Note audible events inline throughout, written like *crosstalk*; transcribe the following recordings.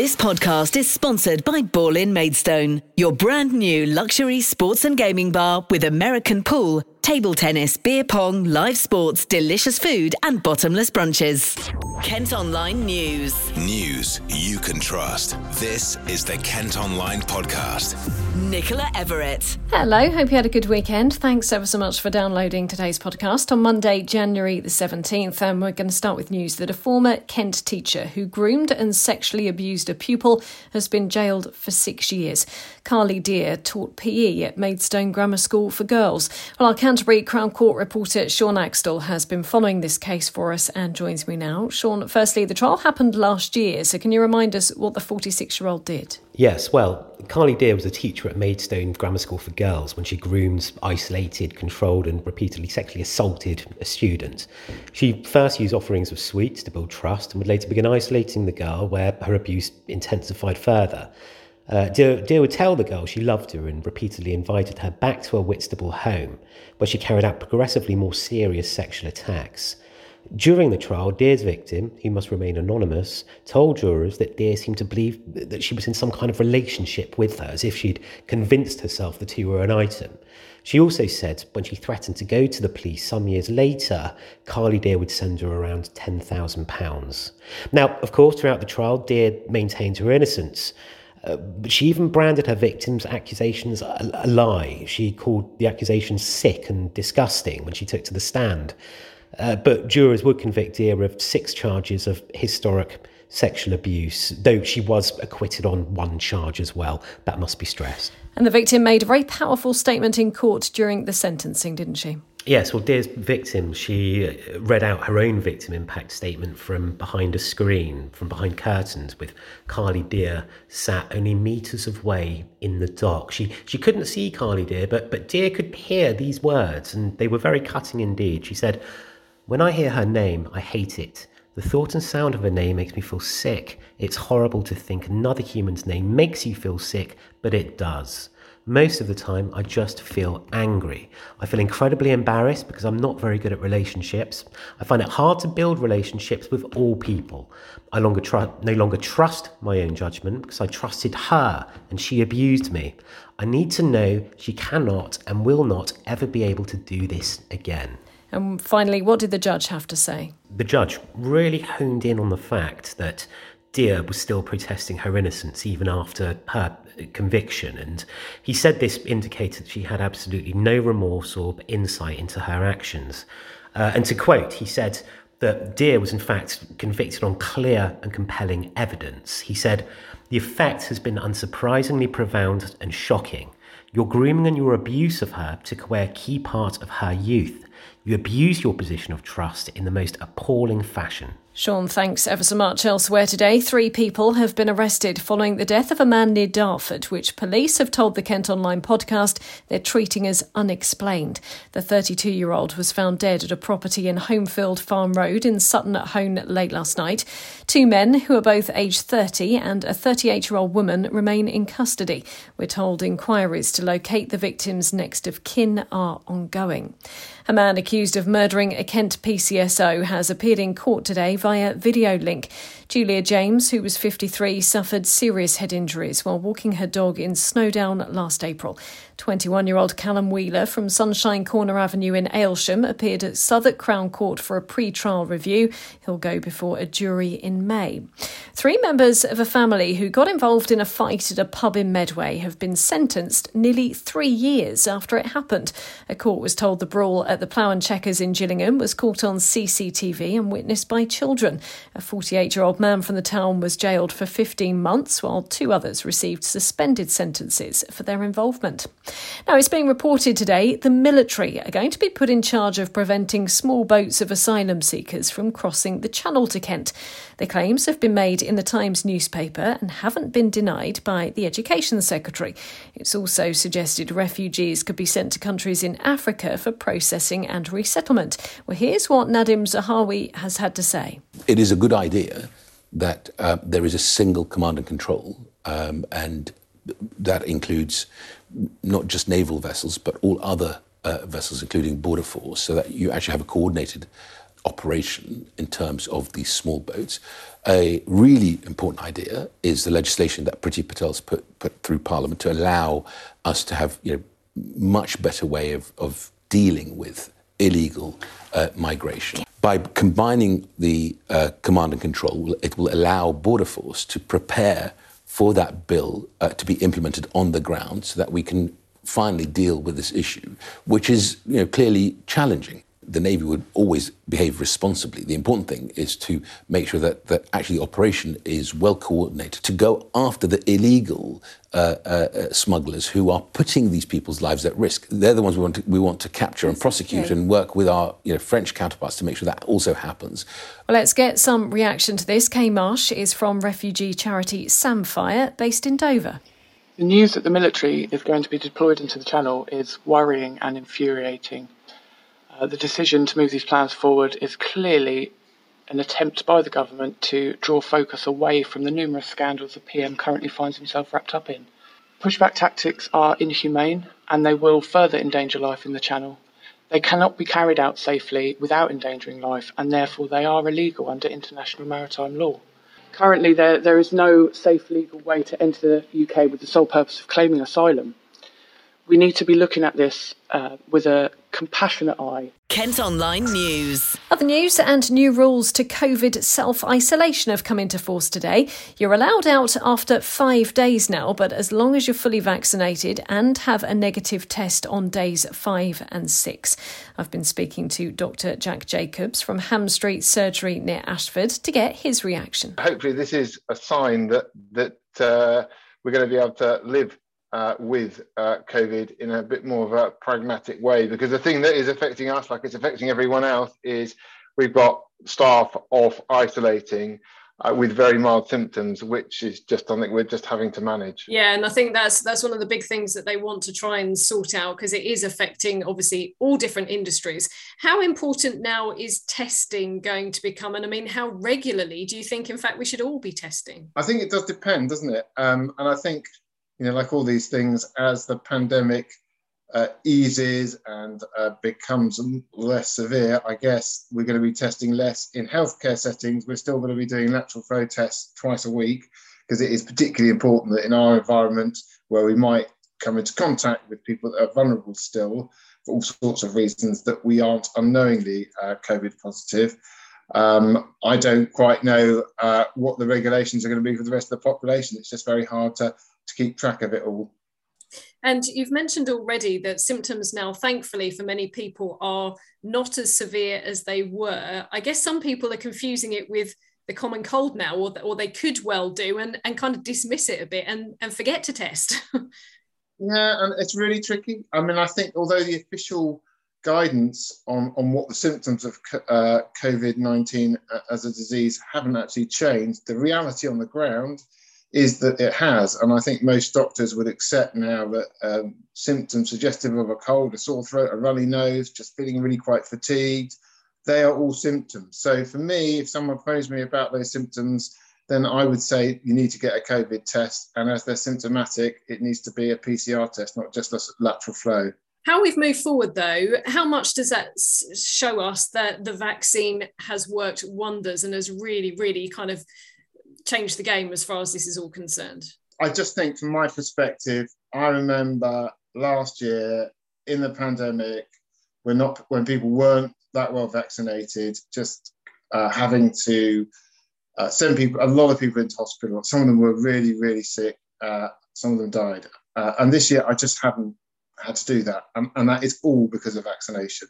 This podcast is sponsored by Ball in Maidstone, your brand new luxury sports and gaming bar with American pool, table tennis, beer pong, live sports, delicious food, and bottomless brunches. Kent Online News. News you can trust. This is the Kent Online Podcast. Nicola Everett. Hello, hope you had a good weekend. Thanks ever so much for downloading today's podcast on Monday, January the 17th. And um, we're going to start with news that a former Kent teacher who groomed and sexually abused a pupil has been jailed for six years. Carly Deer taught PE at Maidstone Grammar School for Girls. Well, our Canterbury Crown Court reporter Sean Axtell has been following this case for us and joins me now. Sean, firstly, the trial happened last year, so can you remind us what the 46 year old did? Yes, well, Carly Deer was a teacher at Maidstone Grammar School for Girls when she groomed, isolated, controlled, and repeatedly sexually assaulted a student. She first used offerings of sweets to build trust and would later begin isolating the girl, where her abuse intensified further. Uh, Deer, would tell the girl she loved her and repeatedly invited her back to her Whitstable home, where she carried out progressively more serious sexual attacks. During the trial, Deer's victim, who must remain anonymous, told jurors that Deer seemed to believe that she was in some kind of relationship with her, as if she'd convinced herself the two were an item. She also said when she threatened to go to the police some years later, Carly Deer would send her around £10,000. Now, of course, throughout the trial, Deer maintained her innocence. Uh, she even branded her victims' accusations a, a, lie. She called the accusations sick and disgusting when she took to the stand. Uh, but jurors would convict Deer of six charges of historic sexual abuse, though she was acquitted on one charge as well. That must be stressed. And the victim made a very powerful statement in court during the sentencing, didn't she? Yes, well, Deer's victim, she uh, read out her own victim impact statement from behind a screen, from behind curtains, with Carly Deer sat only metres away in the dock. She she couldn't see Carly Deer, but but Deer could hear these words, and they were very cutting indeed. She said, "When I hear her name, I hate it. The thought and sound of her name makes me feel sick. It's horrible to think another human's name makes you feel sick, but it does." Most of the time, I just feel angry. I feel incredibly embarrassed because I'm not very good at relationships. I find it hard to build relationships with all people. I longer tr- no longer trust my own judgment because I trusted her and she abused me. I need to know she cannot and will not ever be able to do this again. And finally, what did the judge have to say? The judge really honed in on the fact that Deer was still protesting her innocence even after her conviction. And he said this indicated she had absolutely no remorse or insight into her actions. Uh, and to quote, he said that Deer was in fact convicted on clear and compelling evidence. He said, The effect has been unsurprisingly profound and shocking. Your grooming and your abuse of her took away a key part of her youth. You abused your position of trust in the most appalling fashion. Sean, thanks ever so much. Elsewhere today, three people have been arrested following the death of a man near Dartford, which police have told the Kent Online podcast they're treating as unexplained. The 32 year old was found dead at a property in Homefield Farm Road in Sutton at Hone late last night. Two men, who are both aged 30, and a 38 year old woman remain in custody. We're told inquiries to locate the victims' next of kin are ongoing. A man accused of murdering a Kent PCSO has appeared in court today via video link. Julia James, who was 53, suffered serious head injuries while walking her dog in Snowdown last April. 21 year old Callum Wheeler from Sunshine Corner Avenue in Aylesham appeared at Southwark Crown Court for a pre trial review. He'll go before a jury in May. Three members of a family who got involved in a fight at a pub in Medway have been sentenced nearly three years after it happened. A court was told the brawl at the Plough and Checkers in Gillingham was caught on CCTV and witnessed by children. A 48 year old man from the town was jailed for 15 months, while two others received suspended sentences for their involvement. Now, it's being reported today the military are going to be put in charge of preventing small boats of asylum seekers from crossing the Channel to Kent. The claims have been made in the Times newspaper and haven't been denied by the Education Secretary. It's also suggested refugees could be sent to countries in Africa for processing and resettlement. Well, here's what Nadhim Zahawi has had to say. It is a good idea that uh, there is a single command and control, um, and that includes not just naval vessels, but all other uh, vessels, including border force, so that you actually have a coordinated operation in terms of these small boats. A really important idea is the legislation that Priti Patel's put, put through Parliament to allow us to have you know, much better way of, of dealing with illegal uh, migration. By combining the uh, command and control, it will allow Border Force to prepare for that bill uh, to be implemented on the ground so that we can finally deal with this issue, which is you know, clearly challenging the Navy would always behave responsibly. The important thing is to make sure that, that actually the operation is well coordinated to go after the illegal uh, uh, uh, smugglers who are putting these people's lives at risk. They're the ones we want to, we want to capture and prosecute okay. and work with our you know, French counterparts to make sure that also happens. Well, let's get some reaction to this. Kay Marsh is from refugee charity Samphire, based in Dover. The news that the military is going to be deployed into the Channel is worrying and infuriating. Uh, the decision to move these plans forward is clearly an attempt by the government to draw focus away from the numerous scandals the PM currently finds himself wrapped up in. Pushback tactics are inhumane and they will further endanger life in the Channel. They cannot be carried out safely without endangering life, and therefore they are illegal under international maritime law. Currently, there, there is no safe legal way to enter the UK with the sole purpose of claiming asylum we need to be looking at this uh, with a compassionate eye. Kent Online News. Other news and new rules to COVID self isolation have come into force today. You're allowed out after five days now, but as long as you're fully vaccinated and have a negative test on days five and six. I've been speaking to Dr. Jack Jacobs from Hamstreet Surgery near Ashford to get his reaction. Hopefully, this is a sign that that uh, we're going to be able to live uh, with uh, COVID in a bit more of a pragmatic way. Because the thing that is affecting us, like it's affecting everyone else, is we've got staff off isolating. Uh, with very mild symptoms, which is just something we're just having to manage. Yeah, and I think that's that's one of the big things that they want to try and sort out because it is affecting obviously all different industries. How important now is testing going to become? And I mean, how regularly do you think, in fact, we should all be testing? I think it does depend, doesn't it? Um, and I think you know, like all these things, as the pandemic uh, eases and uh, becomes less severe, I guess we're going to be testing less in healthcare settings. We're still going to be doing lateral flow tests twice a week because it is particularly important that in our environment where we might come into contact with people that are vulnerable still for all sorts of reasons that we aren't unknowingly uh, COVID positive. Um, I don't quite know uh, what the regulations are going to be for the rest of the population. It's just very hard to to keep track of it all. And you've mentioned already that symptoms now, thankfully, for many people are not as severe as they were. I guess some people are confusing it with the common cold now, or, or they could well do, and, and kind of dismiss it a bit and, and forget to test. *laughs* yeah, and it's really tricky. I mean, I think although the official guidance on, on what the symptoms of uh, COVID 19 uh, as a disease haven't actually changed, the reality on the ground is that it has. And I think most doctors would accept now that um, symptoms suggestive of a cold, a sore throat, a runny nose, just feeling really quite fatigued, they are all symptoms. So for me, if someone phones me about those symptoms, then I would say you need to get a COVID test. And as they're symptomatic, it needs to be a PCR test, not just a lateral flow. How we've moved forward, though, how much does that show us that the vaccine has worked wonders and has really, really kind of changed the game as far as this is all concerned? I just think, from my perspective, I remember last year in the pandemic, when not when people weren't that well vaccinated, just uh, having to uh, send people, a lot of people into hospital. Some of them were really, really sick. Uh, some of them died. Uh, and this year, I just haven't had to do that, and, and that is all because of vaccination.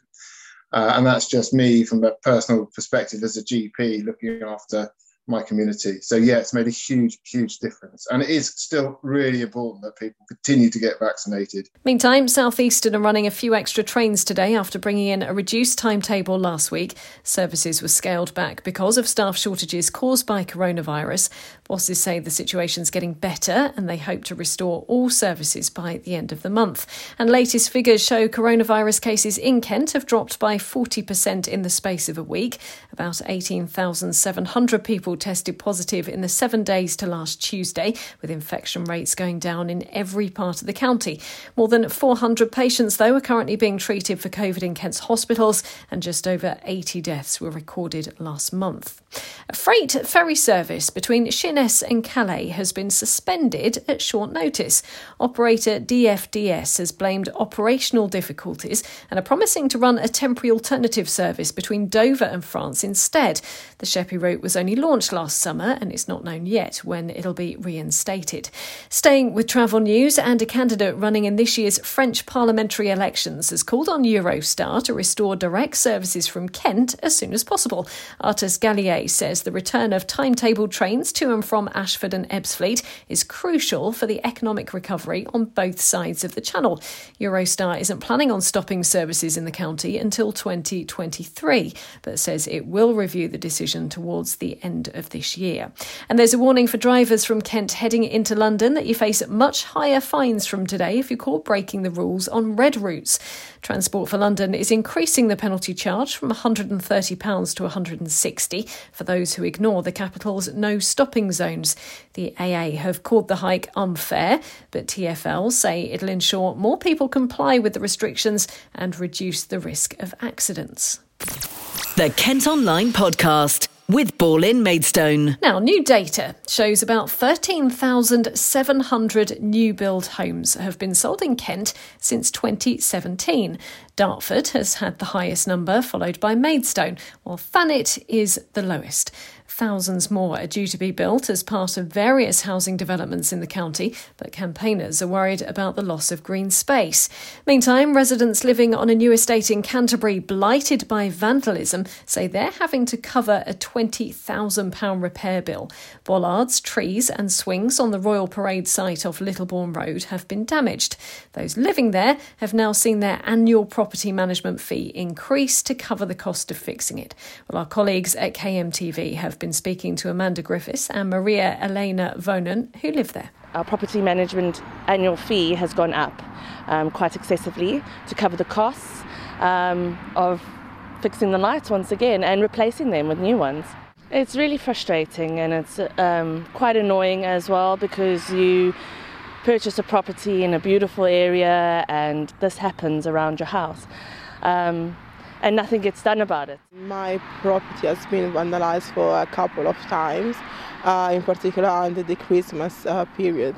Uh, and that's just me from a personal perspective as a GP looking after my community. So yeah, it's made a huge, huge difference. And it is still really important that people continue to get vaccinated. Meantime, Southeastern are running a few extra trains today after bringing in a reduced timetable last week. Services were scaled back because of staff shortages caused by coronavirus. Bosses say the situation's getting better and they hope to restore all services by the end of the month. And latest figures show coronavirus cases in Kent have dropped by 40% in the space of a week. About 18,700 people tested positive in the seven days to last Tuesday, with infection rates going down in every part of the county. More than 400 patients, though, are currently being treated for COVID in Kent's hospitals, and just over 80 deaths were recorded last month. A freight ferry service between Sheerness and Calais has been suspended at short notice. Operator DFDS has blamed operational difficulties and are promising to run a temporary alternative service between Dover and France instead. The Sheppey route was only launched last summer and it's not known yet when it'll be reinstated. Staying with travel news, and a candidate running in this year's French parliamentary elections has called on Eurostar to restore direct services from Kent as soon as possible. Artus Gallier says the return of timetable trains to and from Ashford and Ebbsfleet is crucial for the economic recovery on both sides of the channel. Eurostar isn't planning on stopping services in the county until 2023, but says it will review the decision towards the end of this year. And there's a warning for drivers from Kent heading into London that you face much higher fines from today if you're caught breaking the rules on red routes. Transport for London is increasing the penalty charge from £130 to £160 for those who ignore the capital's no stopping zones. The AA have called the hike unfair, but TfL say it'll ensure more people comply with the restrictions and reduce the risk of accidents. The Kent Online Podcast with Ball in Maidstone. Now, new data shows about 13,700 new build homes have been sold in Kent since 2017. Dartford has had the highest number, followed by Maidstone, while Thanet is the lowest. Thousands more are due to be built as part of various housing developments in the county, but campaigners are worried about the loss of green space. Meantime, residents living on a new estate in Canterbury, blighted by vandalism, say they're having to cover a £20,000 repair bill. Bollards, trees, and swings on the Royal Parade site off Littlebourne Road have been damaged. Those living there have now seen their annual property management fee increase to cover the cost of fixing it. Well, our colleagues at KMTV have been speaking to Amanda Griffiths and Maria Elena Vonen, who live there. Our property management annual fee has gone up um, quite excessively to cover the costs um, of fixing the lights once again and replacing them with new ones. It's really frustrating and it's um, quite annoying as well because you purchase a property in a beautiful area and this happens around your house. Um, and nothing gets done about it. My property has been vandalized for a couple of times, uh, in particular under the Christmas uh, period.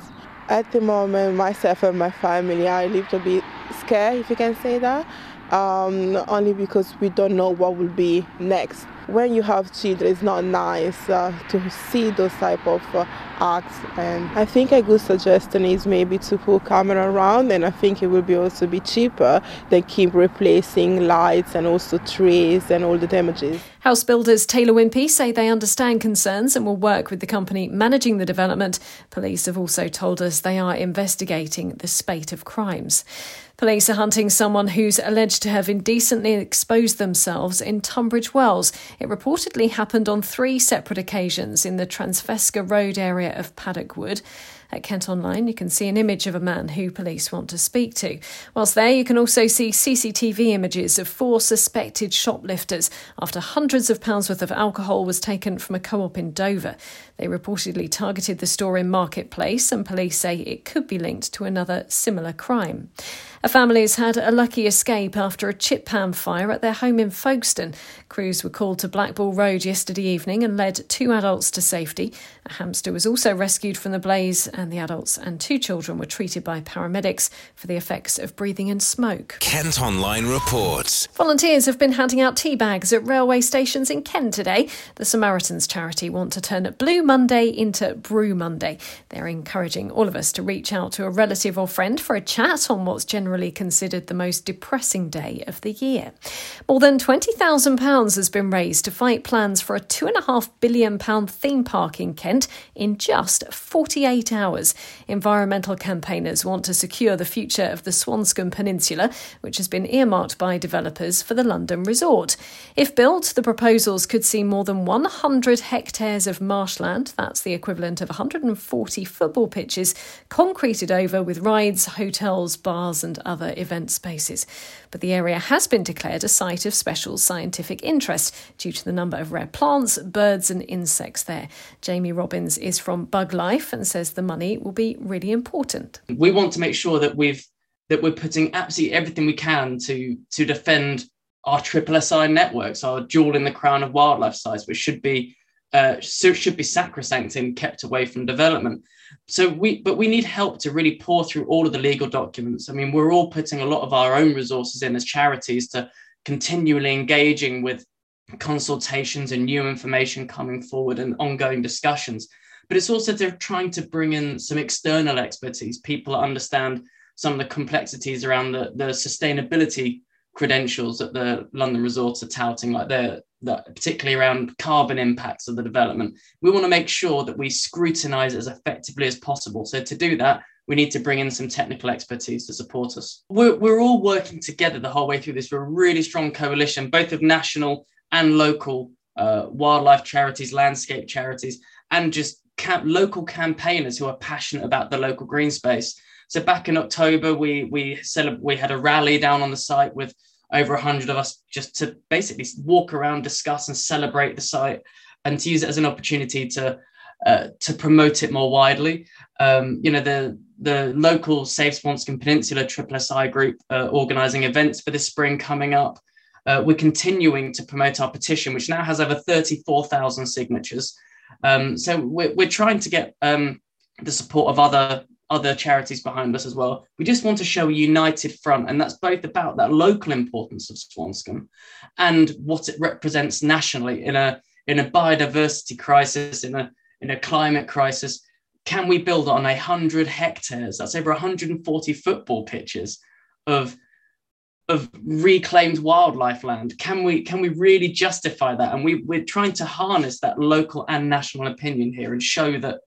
At the moment, myself and my family are a little bit scared, if you can say that, um, only because we don't know what will be next. When you have children, it's not nice uh, to see those type of uh, acts. And I think a good suggestion is maybe to put camera around, and I think it will be also be cheaper than keep replacing lights and also trees and all the damages. House builders Taylor Wimpey say they understand concerns and will work with the company managing the development. Police have also told us they are investigating the spate of crimes. Police are hunting someone who's alleged to have indecently exposed themselves in Tunbridge Wells. It reportedly happened on three separate occasions in the Transfesa Road area of Paddock Wood. At Kent Online, you can see an image of a man who police want to speak to. Whilst there, you can also see CCTV images of four suspected shoplifters after hundreds of pounds worth of alcohol was taken from a co op in Dover. They reportedly targeted the store in Marketplace, and police say it could be linked to another similar crime. A family has had a lucky escape after a chip pan fire at their home in Folkestone. Crews were called to Blackbull Road yesterday evening and led two adults to safety. A hamster was also rescued from the blaze, and the adults and two children were treated by paramedics for the effects of breathing in smoke. Kent Online reports. Volunteers have been handing out tea bags at railway stations in Kent today. The Samaritans charity want to turn Blue Monday into Brew Monday. They're encouraging all of us to reach out to a relative or friend for a chat on what's generally considered the most depressing day of the year. More than £20,000 has been raised to fight plans for a £2.5 billion theme park in Kent in just 48 hours Environmental campaigners want to secure the future of the Swanscombe Peninsula, which has been earmarked by developers for the London resort. If built, the proposals could see more than 100 hectares of marshland, that's the equivalent of 140 football pitches, concreted over with rides, hotels, bars, and other event spaces. But the area has been declared a site of special scientific interest due to the number of rare plants, birds, and insects there. Jamie Robbins is from Buglife and says the money will be really important. We want to make sure that we've that we're putting absolutely everything we can to to defend our triple SI networks, our jewel in the crown of wildlife sites, which should be uh, should be sacrosanct and kept away from development. So we, but we need help to really pour through all of the legal documents. I mean, we're all putting a lot of our own resources in as charities to continually engaging with consultations and new information coming forward and ongoing discussions. But it's also they're trying to bring in some external expertise, people that understand some of the complexities around the, the sustainability credentials that the London resorts are touting, like the, the particularly around carbon impacts of the development. We want to make sure that we scrutinise as effectively as possible. So to do that, we need to bring in some technical expertise to support us. We're, we're all working together the whole way through this. We're a really strong coalition, both of national and local uh, wildlife charities, landscape charities, and just local campaigners who are passionate about the local green space. So back in October, we we celeb- we had a rally down on the site with over 100 of us just to basically walk around, discuss, and celebrate the site, and to use it as an opportunity to uh, to promote it more widely. Um, you know, the the local Save Swanscombe Peninsula Triple SI group uh, organising events for this spring coming up. Uh, we're continuing to promote our petition, which now has over 34,000 signatures. Um, so we're, we're trying to get um, the support of other other charities behind us as well. We just want to show a united front, and that's both about that local importance of Swanscombe and what it represents nationally in a in a biodiversity crisis, in a in a climate crisis. Can we build on a hundred hectares? That's over 140 football pitches of of reclaimed wildlife land. Can we can we really justify that? And we we're trying to harness that local and national opinion here and show that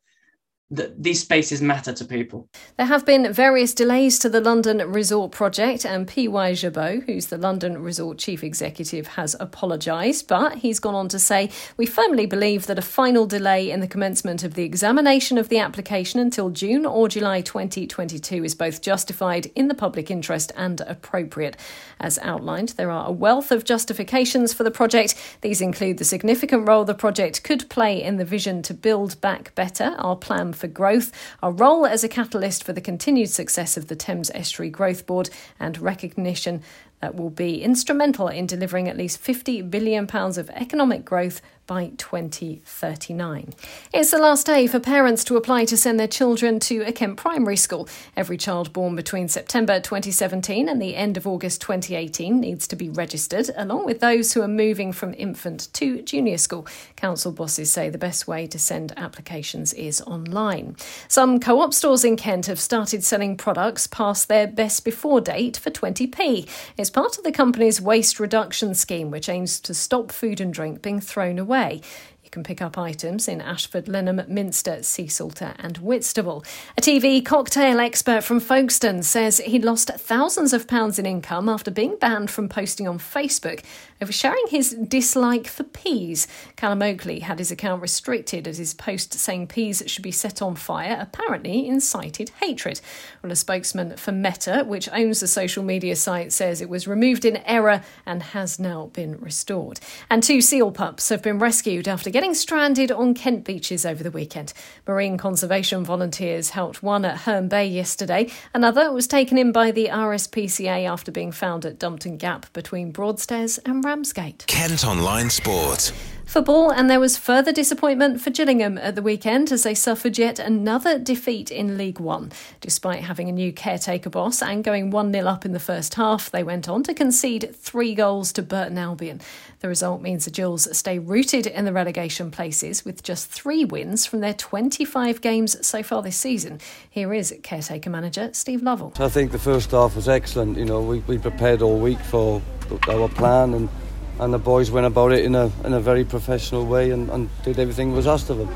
that these spaces matter to people. There have been various delays to the London Resort project, and P.Y. Gerbeau, who's the London Resort chief executive, has apologised. But he's gone on to say, We firmly believe that a final delay in the commencement of the examination of the application until June or July 2022 is both justified in the public interest and appropriate. As outlined, there are a wealth of justifications for the project. These include the significant role the project could play in the vision to build back better, our plan for growth, our role as a catalyst for the continued success of the Thames Estuary Growth Board, and recognition that will be instrumental in delivering at least £50 billion of economic growth by 2039. It's the last day for parents to apply to send their children to a Kent primary school. Every child born between September 2017 and the end of August 2018 needs to be registered, along with those who are moving from infant to junior school. Council bosses say the best way to send applications is online. Some co op stores in Kent have started selling products past their best before date for 20p. It's part of the company's waste reduction scheme, which aims to stop food and drink being thrown away way. You can pick up items in Ashford, Lenham, Minster, Seasalter, and Whitstable. A TV cocktail expert from Folkestone says he lost thousands of pounds in income after being banned from posting on Facebook over sharing his dislike for peas. Callum Oakley had his account restricted as his post saying peas should be set on fire apparently incited hatred. Well, a spokesman for Meta, which owns the social media site, says it was removed in error and has now been restored. And two seal pups have been rescued after getting stranded on Kent beaches over the weekend. Marine conservation volunteers helped one at Herne Bay yesterday. Another was taken in by the RSPCA after being found at Dumpton Gap between Broadstairs and Ramsgate. Kent Online Sport. Football, and there was further disappointment for Gillingham at the weekend as they suffered yet another defeat in League One. Despite having a new caretaker boss and going 1 0 up in the first half, they went on to concede three goals to Burton Albion. The result means the Gills stay rooted in the relegation places with just three wins from their 25 games so far this season. Here is caretaker manager Steve Lovell. I think the first half was excellent. You know, we, we prepared all week for our plan and and the boys went about it in a in a very professional way and, and did everything was asked of them.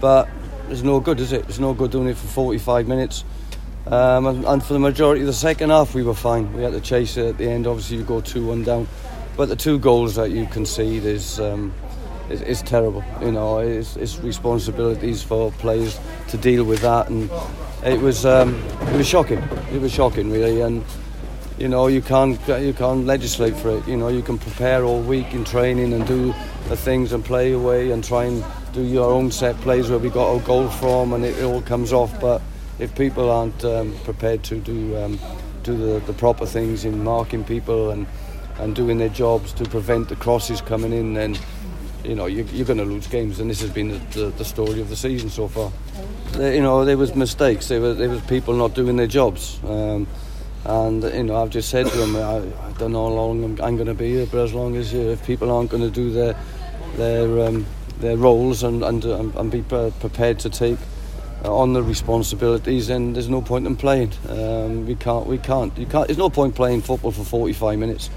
But it's no good, is it? It's no good doing it for 45 minutes. Um, and, and, for the majority of the second half, we were fine. We had to chase it at the end. Obviously, you go 2 1 down. But the two goals that you concede is. Um, is, terrible, you know. It's, it's responsibilities for players to deal with that, and it was um, it was shocking. It was shocking, really, and you know you can't you can't legislate for it. You know you can prepare all week in training and do the things and play away and try and do your own set plays where we got our goal from, and it, it all comes off. But if people aren't um, prepared to do um, do the, the proper things in marking people and and doing their jobs to prevent the crosses coming in, then you know you, are going to lose games. And this has been the, the, the, story of the season so far. you know there was mistakes. There was there was people not doing their jobs. Um, and you know I've just said to them, I, I don't know how long I'm, I'm going to be here, but as long as you, if people aren't going to do their their um, their roles and and, and be prepared to take on the responsibilities, then there's no point in playing. Um, we can't, we can't, you can't. There's no point playing football for 45 minutes,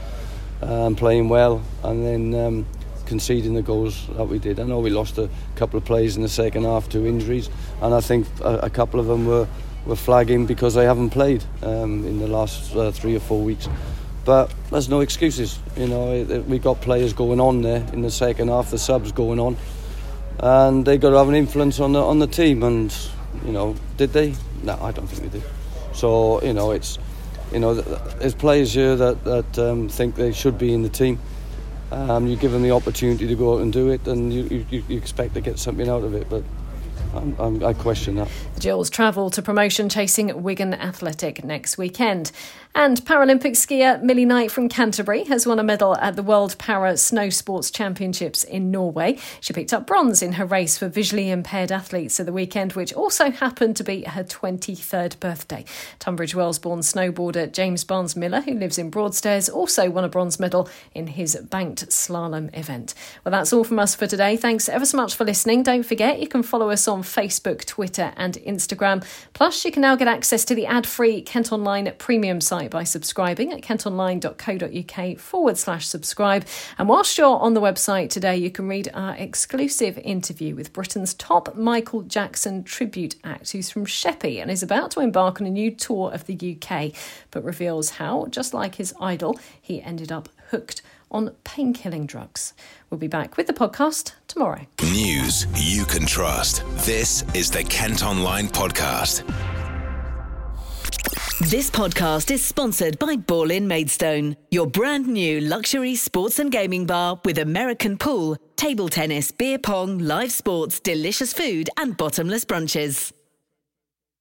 um, playing well, and then um, conceding the goals that we did. I know we lost a couple of players in the second half to injuries, and I think a, a couple of them were were flagging because they haven't played um, in the last uh, three or four weeks. But there's no excuses. You know, we got players going on there in the second half, the subs going on, and they got to have an influence on the on the team. And you know, did they? No, I don't think they did. So you know, it's you know, there's players here that that um, think they should be in the team. Um, you give them the opportunity to go out and do it, and you, you, you expect to get something out of it. But I'm, I'm, question that. The Gills travel to promotion chasing Wigan Athletic next weekend. And Paralympic skier Millie Knight from Canterbury has won a medal at the World Para Snow Sports Championships in Norway. She picked up bronze in her race for visually impaired athletes at the weekend, which also happened to be her 23rd birthday. Tunbridge Wells born snowboarder James Barnes Miller, who lives in Broadstairs, also won a bronze medal in his banked slalom event. Well, that's all from us for today. Thanks ever so much for listening. Don't forget, you can follow on Facebook, Twitter, and Instagram. Plus, you can now get access to the ad free Kent Online premium site by subscribing at kentonline.co.uk forward slash subscribe. And whilst you're on the website today, you can read our exclusive interview with Britain's top Michael Jackson tribute act, who's from Sheppey and is about to embark on a new tour of the UK, but reveals how, just like his idol, he ended up hooked on painkilling drugs. We'll be back with the podcast tomorrow. News you can trust. This is the Kent Online Podcast. This podcast is sponsored by Ball in Maidstone, your brand new luxury sports and gaming bar with American pool, table tennis, beer pong, live sports, delicious food, and bottomless brunches.